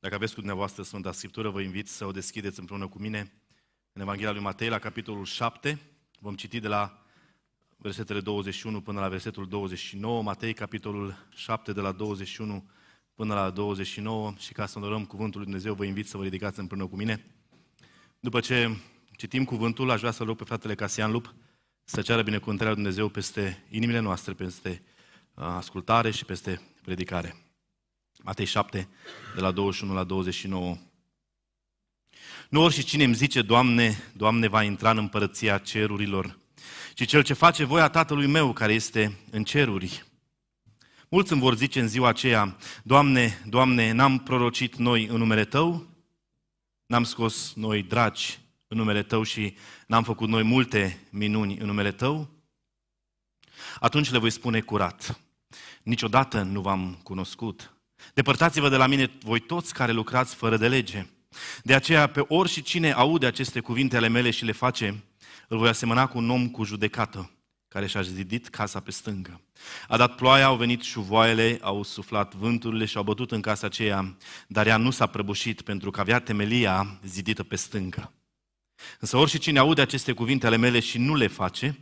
Dacă aveți cu dumneavoastră Sfânta Scriptură, vă invit să o deschideți împreună cu mine în Evanghelia lui Matei, la capitolul 7. Vom citi de la versetele 21 până la versetul 29, Matei, capitolul 7, de la 21 până la 29 și ca să onorăm cuvântul lui Dumnezeu, vă invit să vă ridicați împreună cu mine. După ce citim cuvântul, aș vrea să rog pe fratele Casian Lup să ceară binecuvântarea lui Dumnezeu peste inimile noastre, peste uh, ascultare și peste predicare. Matei 7, de la 21 la 29. Nu ori și cine îmi zice, Doamne, Doamne, va intra în împărăția cerurilor, ci cel ce face voia Tatălui meu care este în ceruri. Mulți îmi vor zice în ziua aceea, Doamne, Doamne, n-am prorocit noi în numele Tău? N-am scos noi dragi în numele Tău și n-am făcut noi multe minuni în numele Tău? Atunci le voi spune curat, niciodată nu v-am cunoscut. Depărtați-vă de la mine voi toți care lucrați fără de lege. De aceea, pe ori și cine aude aceste cuvinte ale mele și le face, îl voi asemăna cu un om cu judecată, care și-a zidit casa pe stângă. A dat ploaia, au venit șuvoaiele, au suflat vânturile și au bătut în casa aceea, dar ea nu s-a prăbușit pentru că avea temelia zidită pe stângă. Însă ori și cine aude aceste cuvinte ale mele și nu le face,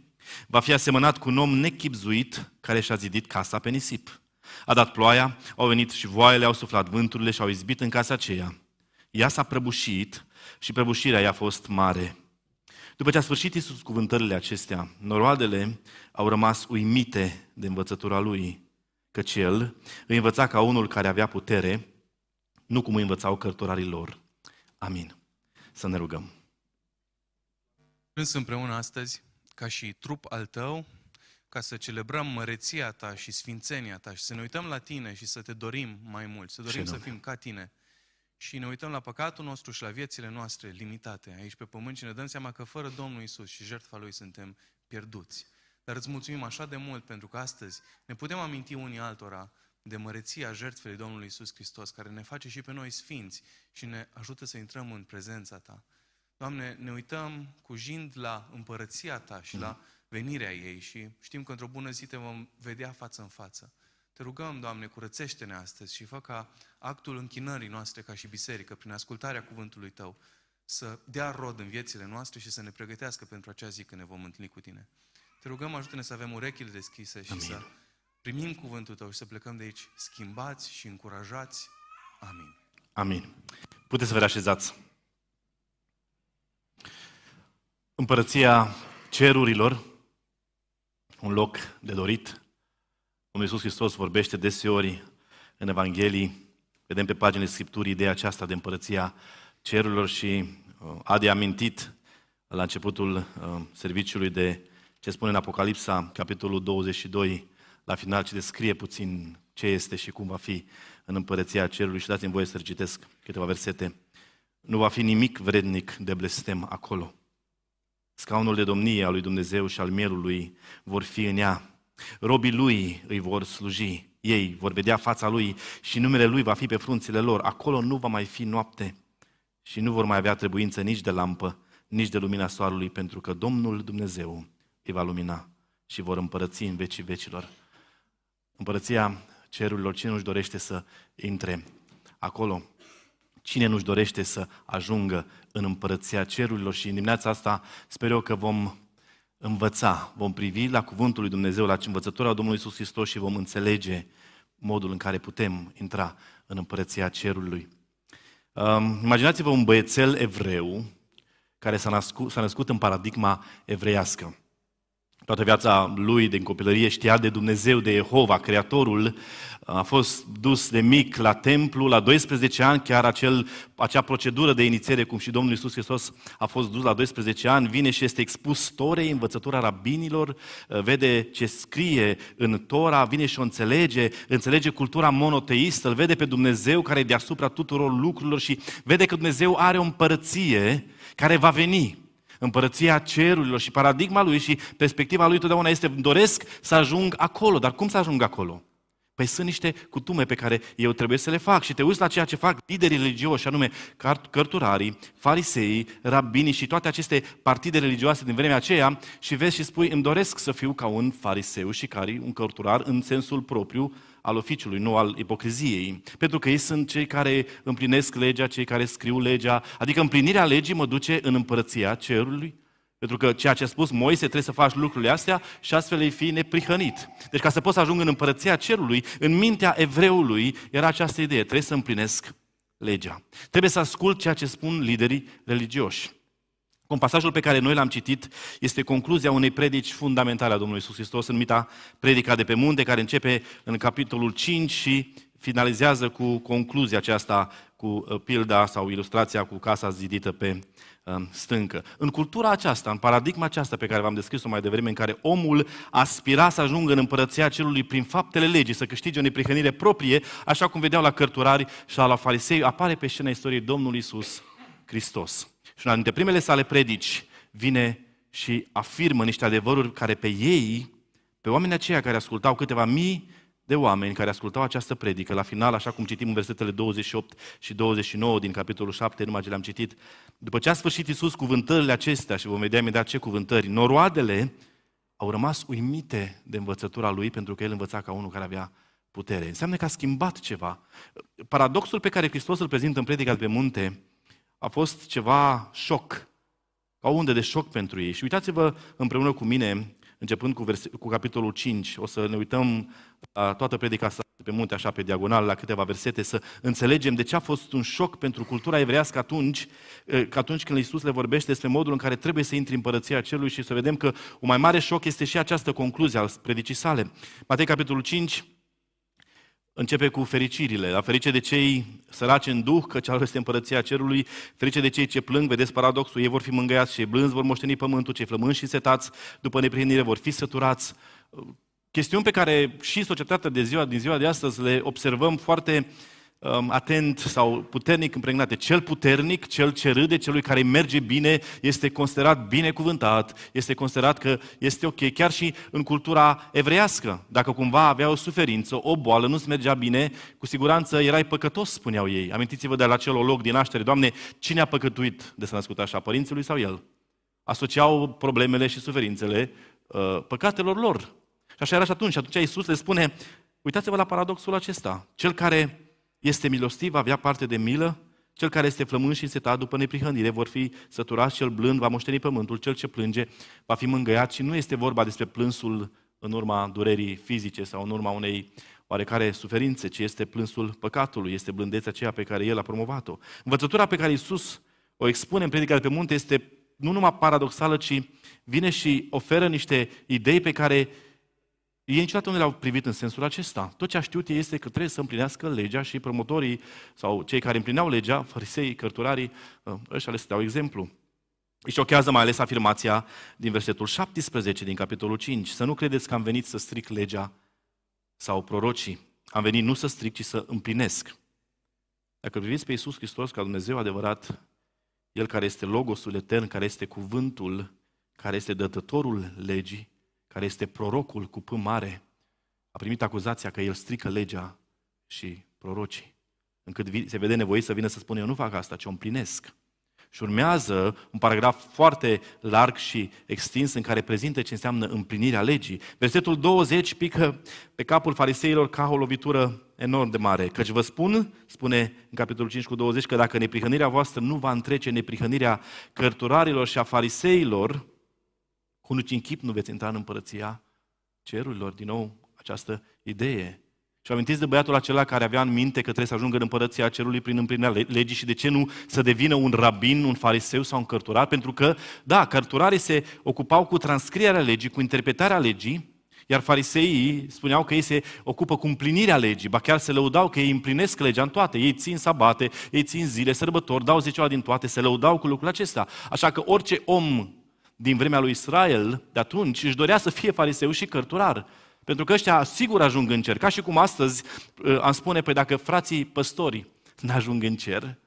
va fi asemănat cu un om nechipzuit care și-a zidit casa pe nisip. A dat ploaia, au venit și voaiele, au suflat vânturile și au izbit în casa aceea. Ea s-a prăbușit și prăbușirea i-a fost mare. După ce a sfârșit Iisus cuvântările acestea, noroadele au rămas uimite de învățătura lui, căci el îi învăța ca unul care avea putere, nu cum îi învățau cărturarii lor. Amin. Să ne rugăm. Plâns împreună astăzi, ca și trup al tău, ca să celebrăm măreția ta și sfințenia ta și să ne uităm la tine și să te dorim mai mult, să dorim să fim ca tine. Și ne uităm la păcatul nostru și la viețile noastre limitate aici pe pământ și ne dăm seama că fără Domnul Isus și jertfa Lui suntem pierduți. Dar îți mulțumim așa de mult pentru că astăzi ne putem aminti unii altora de măreția jertfei Domnului Isus Hristos, care ne face și pe noi sfinți și ne ajută să intrăm în prezența Ta. Doamne, ne uităm cu jind la împărăția Ta și la venirea ei și știm că într-o bună zi te vom vedea față în față. Te rugăm, Doamne, curățește-ne astăzi și fă ca actul închinării noastre ca și biserică, prin ascultarea cuvântului Tău, să dea rod în viețile noastre și să ne pregătească pentru acea zi când ne vom întâlni cu Tine. Te rugăm, ajută-ne să avem urechile deschise și Amin. să primim cuvântul Tău și să plecăm de aici schimbați și încurajați. Amin. Amin. Puteți să vă reașezați. Împărăția cerurilor, un loc de dorit. Domnul Iisus Hristos vorbește deseori în Evanghelii, vedem pe paginile Scripturii ideea aceasta de împărăția cerurilor și uh, a de amintit la începutul uh, serviciului de ce spune în Apocalipsa, capitolul 22, la final, ce descrie puțin ce este și cum va fi în împărăția cerului și dați-mi voie să citesc câteva versete. Nu va fi nimic vrednic de blestem acolo. Scaunul de domnie al lui Dumnezeu și al mielului vor fi în ea. Robii lui îi vor sluji. Ei vor vedea fața lui și numele lui va fi pe frunțile lor. Acolo nu va mai fi noapte și nu vor mai avea trebuință nici de lampă, nici de lumina soarelui, pentru că Domnul Dumnezeu îi va lumina și vor împărăți în vecii vecilor. Împărăția cerurilor, cine nu-și dorește să intre acolo? Cine nu-și dorește să ajungă în împărăția cerurilor? Și în dimineața asta sper eu că vom învăța, vom privi la Cuvântul lui Dumnezeu, la învățătura Domnului Iisus Hristos și vom înțelege modul în care putem intra în împărăția cerului. Um, imaginați-vă un băiețel evreu care s-a născut, s-a născut în paradigma evreiască. Toată viața lui din copilărie știa de Dumnezeu, de Jehova, Creatorul. A fost dus de mic la templu, la 12 ani, chiar acel, acea procedură de inițiere, cum și Domnul Iisus Hristos a fost dus la 12 ani, vine și este expus Torei, învățătura rabinilor, vede ce scrie în Tora, vine și o înțelege, înțelege cultura monoteistă, îl vede pe Dumnezeu care e deasupra tuturor lucrurilor și vede că Dumnezeu are o împărăție care va veni împărăția cerurilor și paradigma lui și perspectiva lui totdeauna este doresc să ajung acolo. Dar cum să ajung acolo? Păi sunt niște cutume pe care eu trebuie să le fac și te uiți la ceea ce fac liderii religioși, anume cărturarii, fariseii, rabinii și toate aceste partide religioase din vremea aceea și vezi și spui, îmi doresc să fiu ca un fariseu și care un cărturar în sensul propriu al oficiului, nu al ipocriziei. Pentru că ei sunt cei care împlinesc legea, cei care scriu legea. Adică împlinirea legii mă duce în împărăția cerului. Pentru că ceea ce a spus Moise, trebuie să faci lucrurile astea și astfel ei fi neprihănit. Deci ca să poți să ajung în împărăția cerului, în mintea evreului era această idee, trebuie să împlinesc legea. Trebuie să ascult ceea ce spun liderii religioși. Cum pasajul pe care noi l-am citit este concluzia unei predici fundamentale a Domnului Isus Hristos, numita Predica de pe munte, care începe în capitolul 5 și finalizează cu concluzia aceasta, cu uh, pilda sau ilustrația cu casa zidită pe um, stâncă. În cultura aceasta, în paradigma aceasta pe care v-am descris-o mai devreme, în care omul aspira să ajungă în împărăția celului prin faptele legii, să câștige o neprihănire proprie, așa cum vedeau la cărturari și la farisei, apare pe scena istoriei Domnul Isus Hristos. Și una dintre primele sale predici vine și afirmă niște adevăruri care pe ei, pe oamenii aceia care ascultau câteva mii de oameni care ascultau această predică, la final, așa cum citim în versetele 28 și 29 din capitolul 7, numai ce le-am citit, după ce a sfârșit Iisus cuvântările acestea, și vom vedea imediat ce cuvântări, noroadele au rămas uimite de învățătura lui, pentru că el învăța ca unul care avea putere. Înseamnă că a schimbat ceva. Paradoxul pe care Hristos îl prezintă în predica de pe munte a fost ceva șoc, ca o undă de șoc pentru ei. Și uitați-vă împreună cu mine, începând cu, vers- cu capitolul 5, o să ne uităm la toată predica asta pe munte, așa pe diagonal, la câteva versete, să înțelegem de ce a fost un șoc pentru cultura evrească atunci, că atunci când Iisus le vorbește despre modul în care trebuie să intri în împărăția celui și să vedem că un mai mare șoc este și această concluzie al predicii sale. Matei, capitolul 5, începe cu fericirile. La ferice de cei săraci în duh, că cealaltă este împărăția cerului, ferice de cei ce plâng, vedeți paradoxul, ei vor fi mângâiați, cei blânzi vor moșteni pământul, cei flămânzi și setați după neprihenire vor fi săturați. Chestiuni pe care și societatea de ziua, din ziua de astăzi le observăm foarte uh, Um, atent sau puternic impregnate. Cel puternic, cel ce râde, celui care merge bine, este considerat binecuvântat, este considerat că este ok, chiar și în cultura evreiască. Dacă cumva avea o suferință, o boală, nu-ți mergea bine, cu siguranță erai păcătos, spuneau ei. Amintiți-vă de la acel loc din naștere, Doamne, cine a păcătuit de să născut așa, părinții lui sau el? Asociau problemele și suferințele uh, păcatelor lor. Și așa era și atunci. Atunci Iisus le spune, uitați-vă la paradoxul acesta. Cel care este milostiv, avea parte de milă, cel care este flământ și însetat după neprihănire vor fi săturați, cel blând va moșteni pământul, cel ce plânge va fi mângăiat și nu este vorba despre plânsul în urma durerii fizice sau în urma unei oarecare suferințe, ci este plânsul păcatului, este blândețea aceea pe care El a promovat-o. Învățătura pe care Iisus o expune în predica de pe munte este nu numai paradoxală, ci vine și oferă niște idei pe care ei niciodată nu le-au privit în sensul acesta. Tot ce a știut ei este că trebuie să împlinească legea și promotorii sau cei care împlineau legea, farisei, cărturarii, ă, ăștia le dau exemplu. Îi șochează mai ales afirmația din versetul 17 din capitolul 5. Să nu credeți că am venit să stric legea sau prorocii. Am venit nu să stric, ci să împlinesc. Dacă priviți pe Iisus Hristos ca Dumnezeu adevărat, El care este Logosul etern, care este cuvântul, care este dătătorul legii, care este prorocul cu P mare, a primit acuzația că el strică legea și prorocii. Încât se vede nevoit să vină să spună, eu nu fac asta, ci o împlinesc. Și urmează un paragraf foarte larg și extins în care prezintă ce înseamnă împlinirea legii. Versetul 20 pică pe capul fariseilor ca o lovitură enorm de mare. Căci vă spun, spune în capitolul 5 cu 20, că dacă neprihănirea voastră nu va întrece neprihănirea cărturarilor și a fariseilor, cu nici chip nu veți intra în împărăția cerurilor. Din nou, această idee. Și amintiți de băiatul acela care avea în minte că trebuie să ajungă în împărăția cerului prin împlinirea legii și de ce nu să devină un rabin, un fariseu sau un cărturar? Pentru că, da, cărturarii se ocupau cu transcrierea legii, cu interpretarea legii, iar fariseii spuneau că ei se ocupă cu împlinirea legii, ba chiar se lăudau că ei împlinesc legea în toate. Ei țin sabate, ei țin zile, sărbători, dau zecioara din toate, se lăudau cu lucrul acesta. Așa că orice om din vremea lui Israel de atunci își dorea să fie fariseu și cărturar. Pentru că ăștia sigur ajung în cer. Ca și cum astăzi uh, am spune, pe dacă frații păstori n-ajung în cer,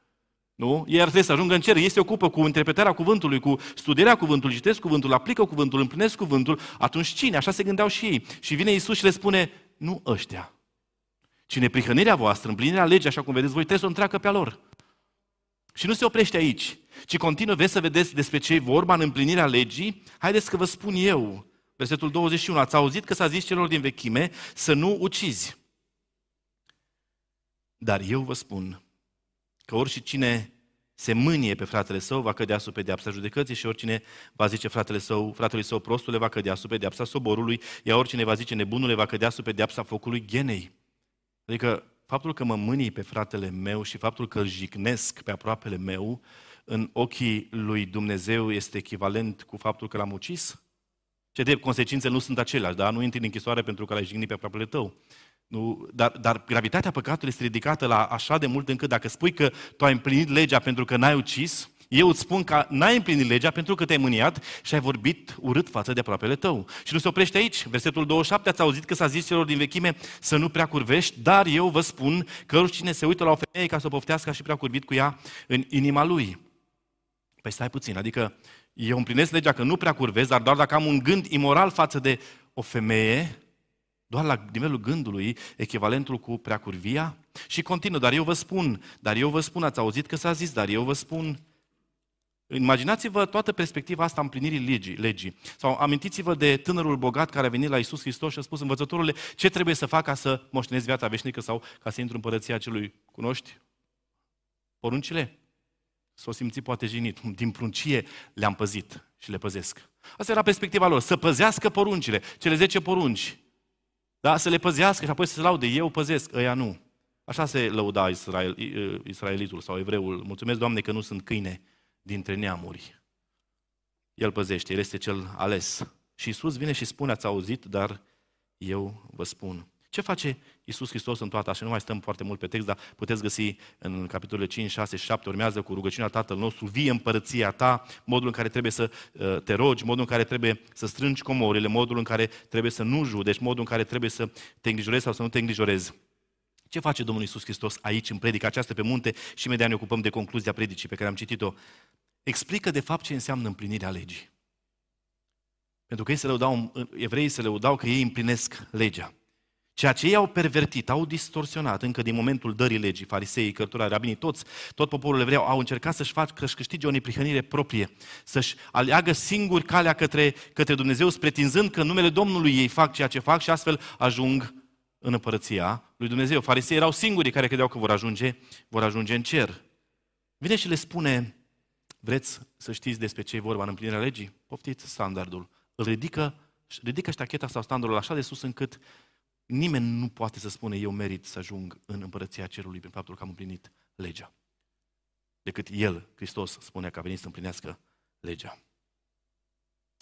nu? Ei ar trebui să ajungă în cer. Ei se ocupă cu interpretarea cuvântului, cu studierea cuvântului, citesc cuvântul, aplică cuvântul, împlinesc cuvântul. Atunci cine? Așa se gândeau și ei. Și vine Isus și le spune, nu ăștia. Cine prihănirea voastră, împlinirea legii, așa cum vedeți voi, trebuie să o întreacă pe-a lor. Și nu se oprește aici, ci continuă, vreți să vedeți despre ce e vorba în împlinirea legii? Haideți că vă spun eu. Versetul 21. Ați auzit că s-a zis celor din vechime să nu ucizi. Dar eu vă spun că oricine se mânie pe fratele său, va cădea sub pedeapsa judecății și oricine va zice fratele său, fratele său prostule, va cădea sub pedeapsa soborului, iar oricine va zice nebunule, va cădea sub pedeapsa focului ghenei. Adică faptul că mă mânii pe fratele meu și faptul că îl jignesc pe aproapele meu, în ochii lui Dumnezeu este echivalent cu faptul că l-am ucis? Ce de consecințe nu sunt aceleași, da? Nu intri în închisoare pentru că l-ai jignit pe aproapele tău. Nu, dar, dar gravitatea păcatului este ridicată la așa de mult încât dacă spui că tu ai împlinit legea pentru că n-ai ucis, eu îți spun că n-ai împlinit legea pentru că te-ai mâniat și ai vorbit urât față de aproapele tău. Și nu se oprește aici. Versetul 27, ați auzit că s-a zis celor din vechime să nu prea curvești, dar eu vă spun că oricine se uită la o femeie ca să o poftească și prea curbit cu ea în inima lui. Păi stai puțin, adică eu împlinesc legea că nu prea curvez, dar doar dacă am un gând imoral față de o femeie, doar la nivelul gândului, echivalentul cu preacurvia? Și continuă, dar eu vă spun, dar eu vă spun, ați auzit că s-a zis, dar eu vă spun. Imaginați-vă toată perspectiva asta împlinirii legii, legii. Sau amintiți-vă de tânărul bogat care a venit la Isus Hristos și a spus, învățătorule, ce trebuie să fac ca să moștenesc viața veșnică sau ca să intru în părăția celui? Cunoști? Poruncile? S-o simți poate jignit. Din pruncie le-am păzit și le păzesc. Asta era perspectiva lor, să păzească poruncile, cele 10 porunci. Da? Să le păzească și apoi să se laude. Eu păzesc, ăia nu. Așa se lăuda Israel, israelitul sau evreul. Mulțumesc, Doamne, că nu sunt câine dintre neamuri. El păzește, El este cel ales. Și Isus vine și spune, ați auzit, dar eu vă spun. Ce face Isus Hristos în toată așa? Nu mai stăm foarte mult pe text, dar puteți găsi în capitolele 5, 6 și 7, urmează cu rugăciunea Tatăl nostru, vie împărăția ta, modul în care trebuie să uh, te rogi, modul în care trebuie să strângi comorile, modul în care trebuie să nu judeci, modul în care trebuie să te îngrijorezi sau să nu te îngrijorezi. Ce face Domnul Isus Hristos aici în predica aceasta pe munte și imediat ne ocupăm de concluzia predicii pe care am citit-o? Explică de fapt ce înseamnă împlinirea legii. Pentru că ei se lăudau, evreii se lăudau că ei împlinesc legea. Ceea ce ei au pervertit, au distorsionat încă din momentul dării legii, fariseii, cărturari, rabinii, toți, tot poporul evreu au încercat să-și facă, să-și câștige o neprihănire proprie, să-și aleagă singuri calea către, către Dumnezeu, pretinzând că în numele Domnului ei fac ceea ce fac și astfel ajung în împărăția lui Dumnezeu. Farisei erau singurii care credeau că vor ajunge, vor ajunge în cer. Vine și le spune, vreți să știți despre ce e vorba în împlinirea legii? Poftiți standardul. Îl ridică, ridică ștacheta sau standardul așa de sus încât Nimeni nu poate să spune eu merit să ajung în împărăția cerului prin faptul că am împlinit legea. Decât El, Hristos, spune că a venit să împlinească legea.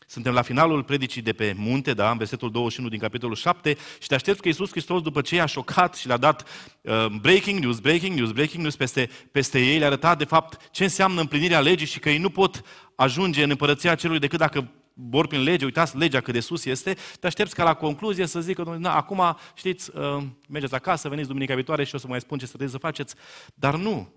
Suntem la finalul predicii de pe munte, da, în versetul 21 din capitolul 7 și te aștepți că Iisus Hristos, după ce i-a șocat și le-a dat uh, breaking news, breaking news, breaking news peste, peste ei, le-a arătat de fapt ce înseamnă împlinirea legii și că ei nu pot ajunge în împărăția cerului decât dacă vor prin lege, uitați legea cât de sus este, te aștepți ca la concluzie să zică, na, acum, știți, uh, mergeți acasă, veniți duminica viitoare și o să mai spun ce să trebuie să faceți. Dar nu.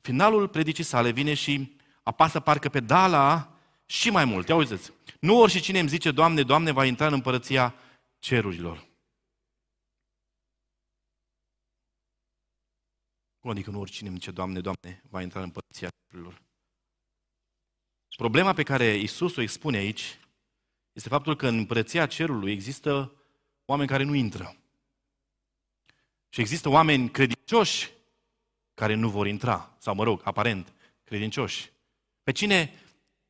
Finalul predicii sale vine și apasă parcă pe dala și mai mult. Ia uitați. Nu ori și cine îmi zice, Doamne, Doamne, va intra în împărăția cerurilor. Cum adică nu oricine îmi zice, Doamne, Doamne, va intra în împărăția cerurilor? Problema pe care Isus o expune aici este faptul că în împărăția cerului există oameni care nu intră. Și există oameni credincioși care nu vor intra, sau mă rog, aparent, credincioși. Pe cine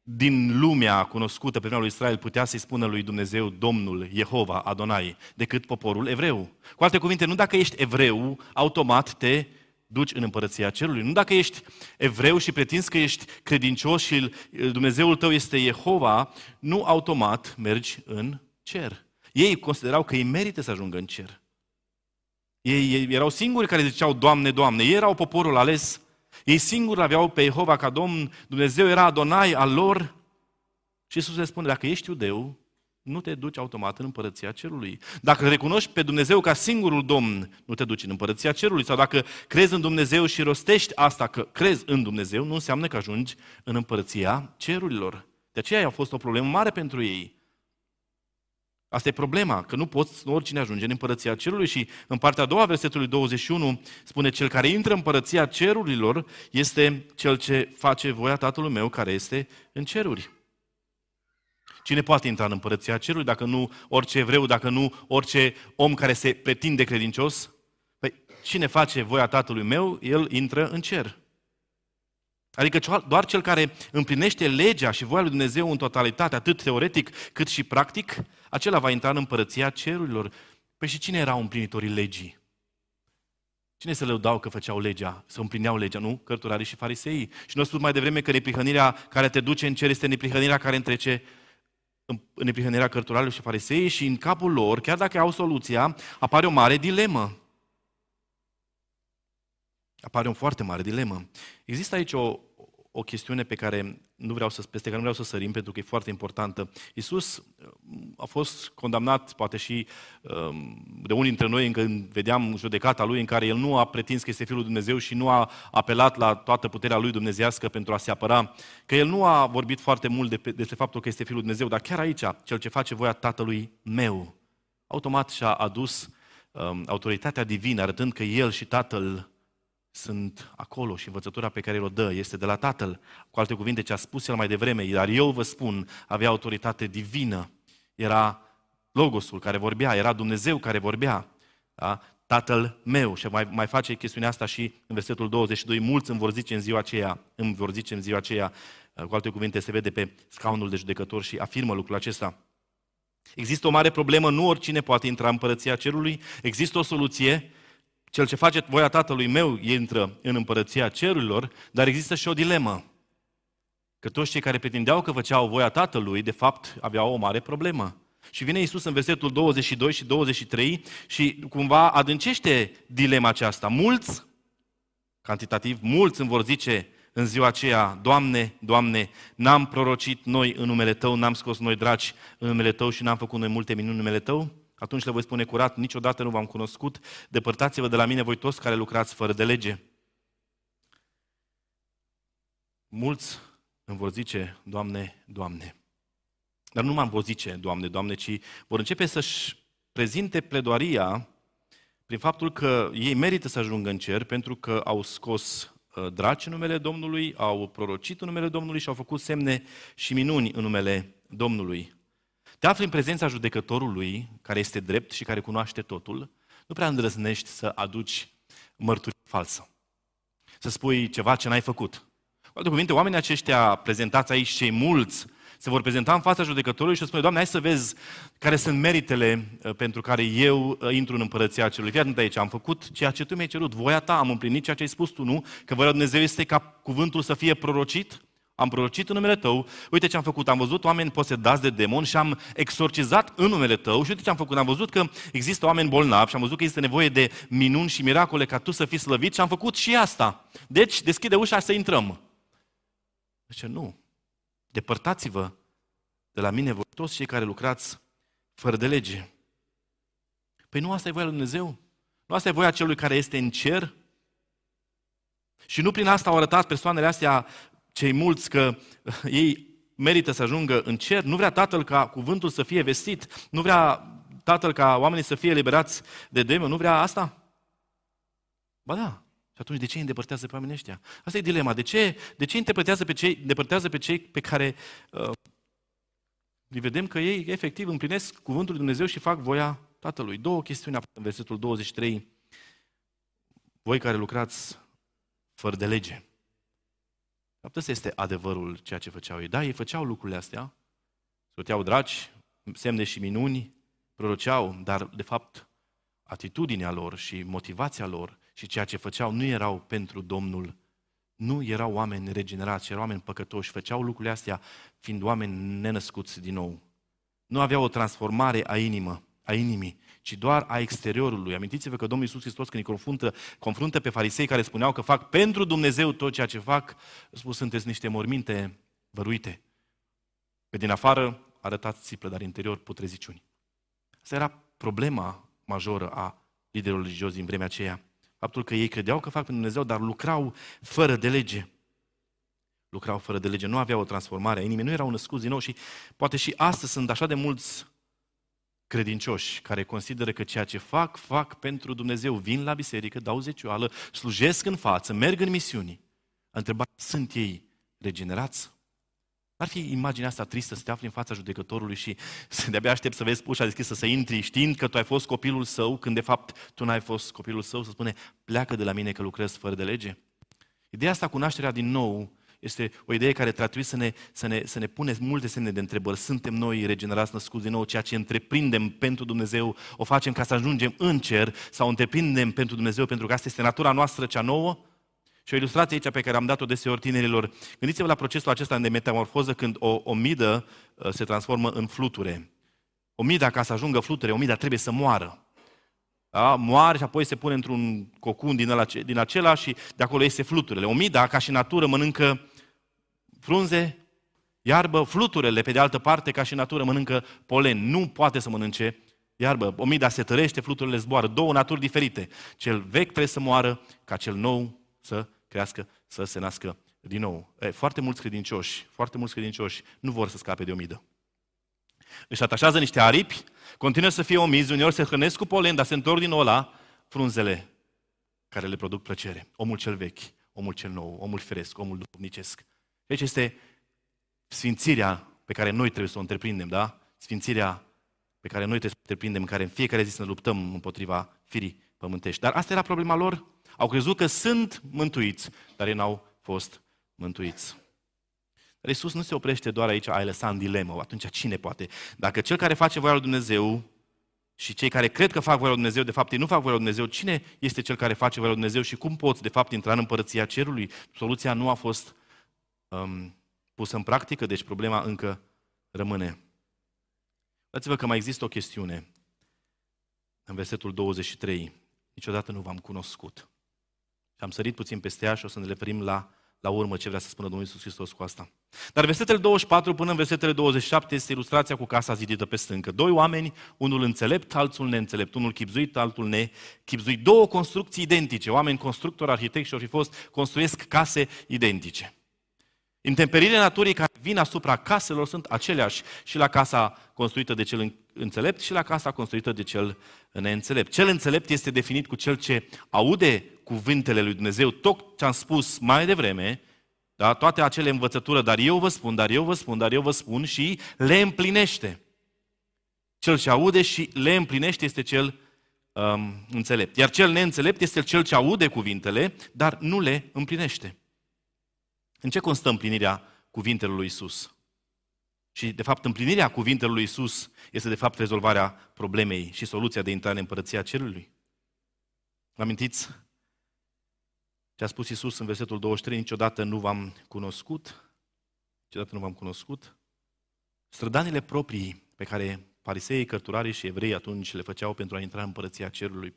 din lumea cunoscută pe vremea lui Israel putea să-i spună lui Dumnezeu Domnul, Jehova, Adonai, decât poporul evreu? Cu alte cuvinte, nu dacă ești evreu, automat te duci în împărăția cerului. Nu dacă ești evreu și pretinzi că ești credincios și Dumnezeul tău este Jehova, nu automat mergi în cer. Ei considerau că ei merită să ajungă în cer. Ei, ei erau singuri care ziceau, Doamne, Doamne. Ei erau poporul ales. Ei singuri aveau pe Jehova ca Domn. Dumnezeu era Adonai al lor. Și Iisus le spune, dacă ești iudeu, nu te duci automat în împărăția cerului. Dacă recunoști pe Dumnezeu ca singurul Domn, nu te duci în împărăția cerului. Sau dacă crezi în Dumnezeu și rostești asta că crezi în Dumnezeu, nu înseamnă că ajungi în împărăția cerurilor. De aceea a fost o problemă mare pentru ei. Asta e problema, că nu poți oricine ajunge în împărăția cerului și în partea a doua versetului 21 spune cel care intră în împărăția cerurilor este cel ce face voia Tatălui meu care este în ceruri. Cine poate intra în împărăția cerului dacă nu orice evreu, dacă nu orice om care se pretinde credincios? Păi, cine face voia tatălui meu, el intră în cer. Adică doar cel care împlinește legea și voia lui Dumnezeu în totalitate, atât teoretic cât și practic, acela va intra în împărăția cerurilor. Păi și cine erau împlinitorii legii? Cine se lăudau că făceau legea, să împlineau legea, nu? Cărturarii și fariseii. Și nu a spus mai devreme că neprihănirea care te duce în cer este neprihănirea care întrece în neprihănirea cărturarilor și fariseii și în capul lor, chiar dacă au soluția, apare o mare dilemă. Apare o foarte mare dilemă. Există aici o, o chestiune pe care nu vreau să, peste care nu vreau să sărim, pentru că e foarte importantă. Iisus uh, a fost condamnat, poate și um, de unii dintre noi, când vedeam judecata lui, în care el nu a pretins că este Fiul lui Dumnezeu și nu a apelat la toată puterea lui dumnezească pentru a se apăra, că el nu a vorbit foarte mult de, despre faptul că este Fiul lui Dumnezeu, dar chiar aici, cel ce face voia Tatălui meu, automat și-a adus um, autoritatea divină, arătând că el și Tatăl sunt acolo și învățătura pe care el o dă este de la Tatăl. Cu alte cuvinte, ce a spus el mai devreme, dar eu vă spun, avea autoritate divină. Era Logosul care vorbea, era Dumnezeu care vorbea. Da? Tatăl meu. Și mai, mai face chestiunea asta și în versetul 22. Mulți îmi vor zice în ziua aceea, îmi vor zice în ziua aceea, cu alte cuvinte, se vede pe scaunul de judecător și afirmă lucrul acesta. Există o mare problemă, nu oricine poate intra în împărăția cerului, există o soluție, cel ce face voia tatălui meu intră în împărăția cerurilor, dar există și o dilemă. Că toți cei care pretindeau că făceau voia tatălui, de fapt, aveau o mare problemă. Și vine Iisus în versetul 22 și 23 și cumva adâncește dilema aceasta. Mulți, cantitativ, mulți îmi vor zice în ziua aceea, Doamne, Doamne, n-am prorocit noi în numele Tău, n-am scos noi draci în numele Tău și n-am făcut noi multe minuni în numele Tău? Atunci le voi spune curat, niciodată nu v-am cunoscut, depărtați-vă de la mine voi toți care lucrați fără de lege. Mulți îmi vor zice, Doamne, Doamne. Dar nu m-am vor zice, Doamne, Doamne, ci vor începe să-și prezinte pledoaria prin faptul că ei merită să ajungă în cer pentru că au scos uh, draci în numele Domnului, au prorocit în numele Domnului și au făcut semne și minuni în numele Domnului. Te afli în prezența judecătorului, care este drept și care cunoaște totul, nu prea îndrăznești să aduci mărturie falsă. Să spui ceva ce n-ai făcut. Cu alte cuvinte, oamenii aceștia prezentați aici, cei mulți, se vor prezenta în fața judecătorului și spune, Doamne, hai să vezi care sunt meritele uh, pentru care eu uh, intru în împărăția celui. Fii atent aici, am făcut ceea ce tu mi-ai cerut, voia ta, am împlinit ceea ce ai spus tu, nu? Că voia Dumnezeu este ca cuvântul să fie prorocit, am prorocit în numele tău, uite ce am făcut, am văzut oameni posedați de demoni și am exorcizat în numele tău și uite ce am făcut, am văzut că există oameni bolnavi și am văzut că există nevoie de minuni și miracole ca tu să fii slăvit și am făcut și asta. Deci, deschide ușa să intrăm. Zice, nu, depărtați-vă de la mine voi toți cei care lucrați fără de lege. Păi nu asta e voia lui Dumnezeu? Nu asta e voia celui care este în cer? Și nu prin asta au arătat persoanele astea cei mulți că ei merită să ajungă în cer, nu vrea Tatăl ca cuvântul să fie vestit, nu vrea Tatăl ca oamenii să fie eliberați de demon, nu vrea asta? Ba da. Și atunci de ce îi îndepărtează pe oamenii ăștia? Asta e dilema. De ce, de ce îndepărtează pe cei, îndepărtează pe cei pe care uh, îi vedem că ei efectiv împlinesc cuvântul lui Dumnezeu și fac voia Tatălui. Două chestiuni în versetul 23. Voi care lucrați fără de lege. Fapt, ăsta este adevărul ceea ce făceau ei. Da, ei făceau lucrurile astea, scoteau dragi, semne și minuni, proroceau, dar de fapt atitudinea lor și motivația lor și ceea ce făceau nu erau pentru Domnul. Nu erau oameni regenerați, erau oameni păcătoși, făceau lucrurile astea fiind oameni nenăscuți din nou. Nu aveau o transformare a inimă, a inimii, ci doar a exteriorului. Amintiți-vă că Domnul Iisus Hristos, când îi confruntă, confruntă pe farisei care spuneau că fac pentru Dumnezeu tot ceea ce fac, spus, sunteți niște morminte văruite. Pe din afară arătați țiplă, dar interior putreziciuni. Asta era problema majoră a liderilor religioși din vremea aceea. Faptul că ei credeau că fac pentru Dumnezeu, dar lucrau fără de lege. Lucrau fără de lege, nu aveau o transformare a inimii, nu erau născuți din nou și poate și astăzi sunt așa de mulți credincioși care consideră că ceea ce fac, fac pentru Dumnezeu. Vin la biserică, dau zecioală, slujesc în față, merg în misiuni. Întrebarea, sunt ei regenerați? Ar fi imaginea asta tristă să te afli în fața judecătorului și să de-abia aștept să vezi ușa deschisă, să intri știind că tu ai fost copilul său, când de fapt tu n-ai fost copilul său, să spune, pleacă de la mine că lucrez fără de lege. Ideea asta cu nașterea din nou este o idee care trebuie să ne, să, ne, să ne pune multe semne de întrebări. Suntem noi regenerați, născuți din nou, ceea ce întreprindem pentru Dumnezeu, o facem ca să ajungem în cer sau întreprindem pentru Dumnezeu pentru că asta este natura noastră cea nouă? Și o ilustrație aici pe care am dat-o deseori tinerilor. Gândiți-vă la procesul acesta de metamorfoză când o, o midă uh, se transformă în fluture. O midă, ca să ajungă fluture, o midă trebuie să moară. Da? Moare și apoi se pune într-un cocun din, ăla, din acela și de acolo iese fluturile. Omida, ca și natură, mănâncă frunze, iarbă, fluturele, pe de altă parte, ca și natură, mănâncă polen. Nu poate să mănânce iarbă. Omida se tărește, fluturile zboară. Două naturi diferite. Cel vechi trebuie să moară, ca cel nou să crească, să se nască din nou. E, foarte mulți credincioși, foarte mulți credincioși nu vor să scape de omidă. Își atașează niște aripi, continuă să fie omizi, uneori se hrănesc cu polen, dar se întorc din nou la frunzele care le produc plăcere. Omul cel vechi, omul cel nou, omul firesc, omul duhovnicesc. Deci este sfințirea pe care noi trebuie să o întreprindem, da? Sfințirea pe care noi trebuie să o întreprindem, în care în fiecare zi să ne luptăm împotriva firii pământești. Dar asta era problema lor. Au crezut că sunt mântuiți, dar ei n-au fost mântuiți. Dar Iisus nu se oprește doar aici, ai lăsat în dilemă. Atunci cine poate? Dacă cel care face voia lui Dumnezeu și cei care cred că fac voia lui Dumnezeu, de fapt ei nu fac voia lui Dumnezeu, cine este cel care face voia lui Dumnezeu și cum poți, de fapt, intra în împărăția cerului? Soluția nu a fost um, pusă în practică, deci problema încă rămâne. Dați-vă că mai există o chestiune. În versetul 23, niciodată nu v-am cunoscut. Și am sărit puțin peste ea și o să ne referim la, la urmă ce vrea să spună Domnul Iisus Hristos cu asta. Dar versetele 24 până în versetele 27 este ilustrația cu casa zidită pe stâncă. Doi oameni, unul înțelept, altul neînțelept, unul chipzuit, altul nechipzuit. Două construcții identice. Oameni constructori, arhitecți și au fi fost, construiesc case identice. Intemperirile naturii care vin asupra caselor sunt aceleași și la casa construită de cel înțelept și la casa construită de cel neînțelept. Cel înțelept este definit cu cel ce aude cuvintele lui Dumnezeu, tot ce am spus mai devreme, da? toate acele învățătură, dar eu vă spun, dar eu vă spun, dar eu vă spun și le împlinește. Cel ce aude și le împlinește este cel um, înțelept. Iar cel neînțelept este cel ce aude cuvintele, dar nu le împlinește. În ce constă împlinirea cuvintelor lui Isus? Și, de fapt, împlinirea cuvintelor lui Isus este, de fapt, rezolvarea problemei și soluția de intrare în împărăția cerului. Vă amintiți ce a spus Isus în versetul 23? Niciodată nu v-am cunoscut, niciodată nu v-am cunoscut. Strădanile proprii pe care fariseii, cărturarii și evrei atunci le făceau pentru a intra în împărăția cerului,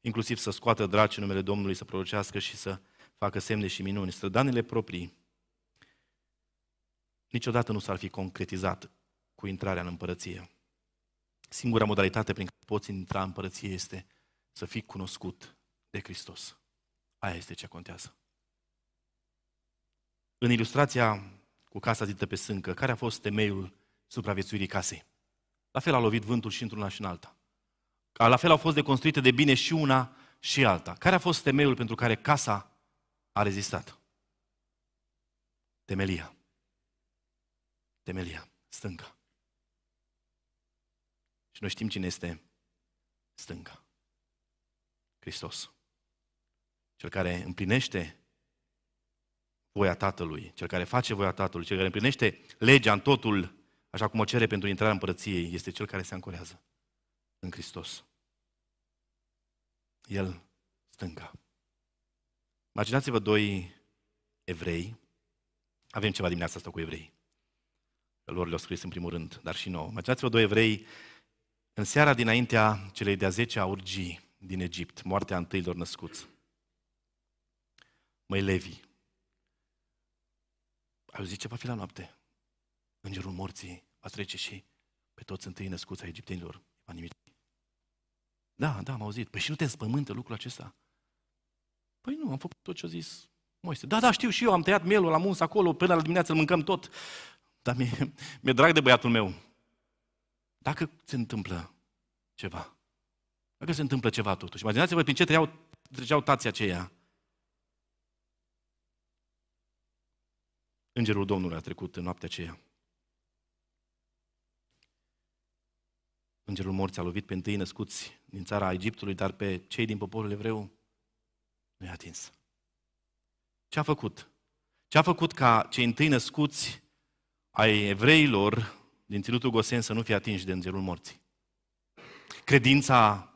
inclusiv să scoată draci în numele Domnului, să prorocească și să facă semne și minuni. Strădanile proprii niciodată nu s-ar fi concretizat cu intrarea în împărăție. Singura modalitate prin care poți intra în împărăție este să fii cunoscut de Hristos. Aia este ce contează. În ilustrația cu casa zită pe sâncă, care a fost temeiul supraviețuirii casei? La fel a lovit vântul și într-una și în alta. La fel au fost deconstruite de bine și una și alta. Care a fost temeiul pentru care casa a rezistat? Temelia. Temelia, stânca. Și noi știm cine este stânca. Hristos. Cel care împlinește voia Tatălui, cel care face voia Tatălui, cel care împlinește legea în totul, așa cum o cere pentru intrarea în împărăției, este cel care se ancorează în Hristos. El stânga. Imaginați-vă doi evrei. Avem ceva dimineața asta cu evrei. Că lor le-au scris în primul rând, dar și nouă. Imaginați-vă doi evrei în seara dinaintea celei de-a 10 urgii din Egipt, moartea întâilor născuți. Măi Levi, ai auzit ce va fi la noapte? Îngerul morții va trece și pe toți întâi născuți a egiptenilor va nimic. Da, da, am auzit. Păi și nu te înspământă lucrul acesta? Păi nu, am făcut tot ce a zis Moise. Da, da, știu și eu, am tăiat mielul, l-am uns acolo, până la dimineață îl mâncăm tot. Dar mi-e, mi-e drag de băiatul meu. Dacă se întâmplă ceva, dacă se întâmplă ceva totuși, imaginați-vă prin ce treceau, treceau tații aceia. Îngerul Domnului a trecut în noaptea aceea. Îngerul morții a lovit pe întâi născuți din țara Egiptului, dar pe cei din poporul evreu nu i-a atins. Ce a făcut? Ce a făcut ca cei întâi născuți ai evreilor din ținutul Gosen să nu fie atinși de îngerul morții? Credința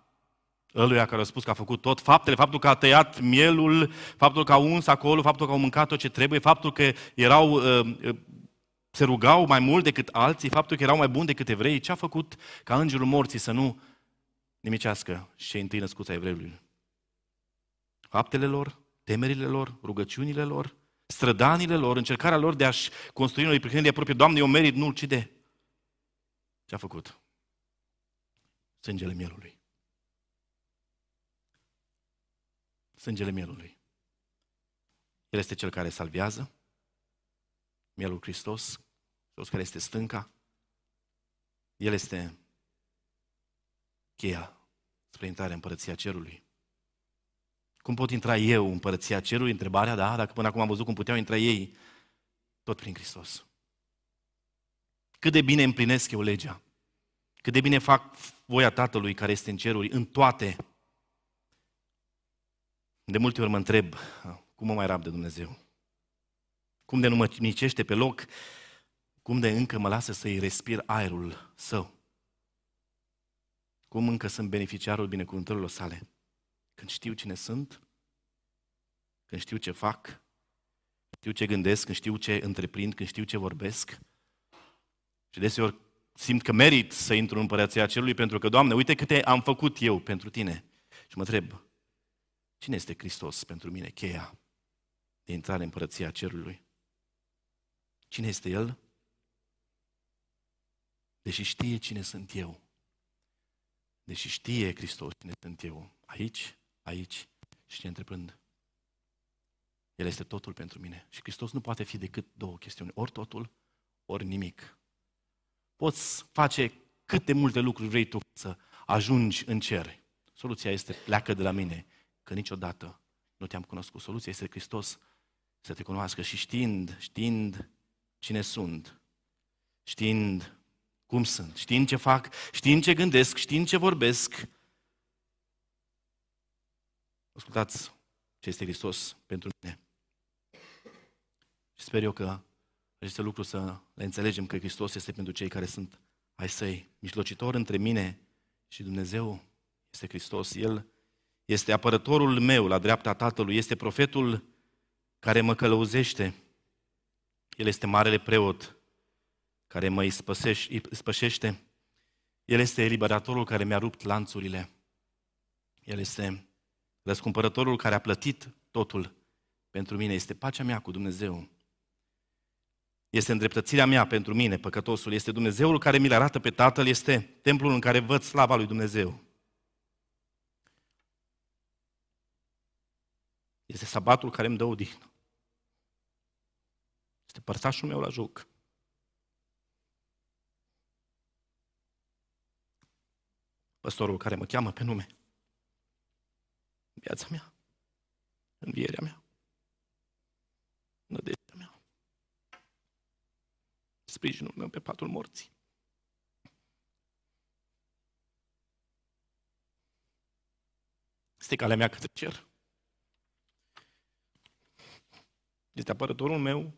ăluia care a spus că a făcut tot, faptele, faptul că a tăiat mielul, faptul că a uns acolo, faptul că au mâncat tot ce trebuie, faptul că erau, uh, uh, se rugau mai mult decât alții, faptul că erau mai buni decât evrei, ce a făcut ca îngerul morții să nu nimicească și cei întâi născuți a evreului? Faptele lor, temerile lor, rugăciunile lor, strădanile lor, încercarea lor de a-și construi noi prihănire proprie. Doamne, eu merit, nu-l cide. Ce a făcut? Sângele mielului. Sângele mielului. El este cel care salvează, mielul Hristos, Hristos care este stânca. El este cheia spre intrarea în împărăția cerului. Cum pot intra eu în împărăția cerului? Întrebarea, da, dacă până acum am văzut cum puteau intra ei, tot prin Hristos. Cât de bine împlinesc eu legea, cât de bine fac voia Tatălui care este în ceruri, în toate. De multe ori mă întreb, cum mă mai rab de Dumnezeu? Cum de nu mă nicește pe loc? Cum de încă mă lasă să-i respir aerul său? Cum încă sunt beneficiarul binecuvântărilor sale? Când știu cine sunt, când știu ce fac, știu ce gândesc, când știu ce întreprind, când știu ce vorbesc. Și deseori simt că merit să intru în împărăția cerului pentru că, Doamne, uite câte am făcut eu pentru Tine. Și mă întreb, cine este Hristos pentru mine, cheia de intrare în împărăția cerului? Cine este El? Deși știe cine sunt eu, deși știe Hristos cine sunt eu, aici aici și ce întreprând. El este totul pentru mine. Și Hristos nu poate fi decât două chestiuni. Ori totul, ori nimic. Poți face cât de multe lucruri vrei tu să ajungi în cer. Soluția este pleacă de la mine, că niciodată nu te-am cunoscut. Soluția este Hristos să te cunoască și știind, știind cine sunt, știind cum sunt, știind ce fac, știind ce gândesc, știind ce vorbesc, Ascultați ce este Hristos pentru mine. Și sper eu că aceste lucruri să le înțelegem că Hristos este pentru cei care sunt ai săi. Mijlocitor între mine și Dumnezeu este Hristos. El este apărătorul meu la dreapta Tatălui, este profetul care mă călăuzește. El este marele preot care mă ispășește. El este eliberatorul care mi-a rupt lanțurile. El este Răscumpărătorul care a plătit totul pentru mine este pacea mea cu Dumnezeu. Este îndreptățirea mea pentru mine, păcătosul. Este Dumnezeul care mi-l arată pe Tatăl, este templul în care văd slava lui Dumnezeu. Este sabatul care îmi dă odihnă. Este părtașul meu la joc. Păstorul care mă cheamă pe nume viața mea, învierea mea, nădejdea mea, sprijinul meu pe patul morții. Este calea mea către cer. Este apărătorul meu,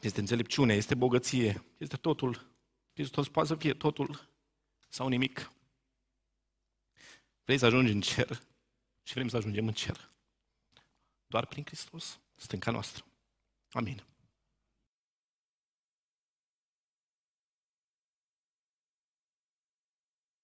este înțelepciune, este bogăție, este totul. Hristos poate să fie totul sau nimic. Vrei să ajungi în cer? și vrem să ajungem în cer. Doar prin Hristos, stânca noastră. Amin.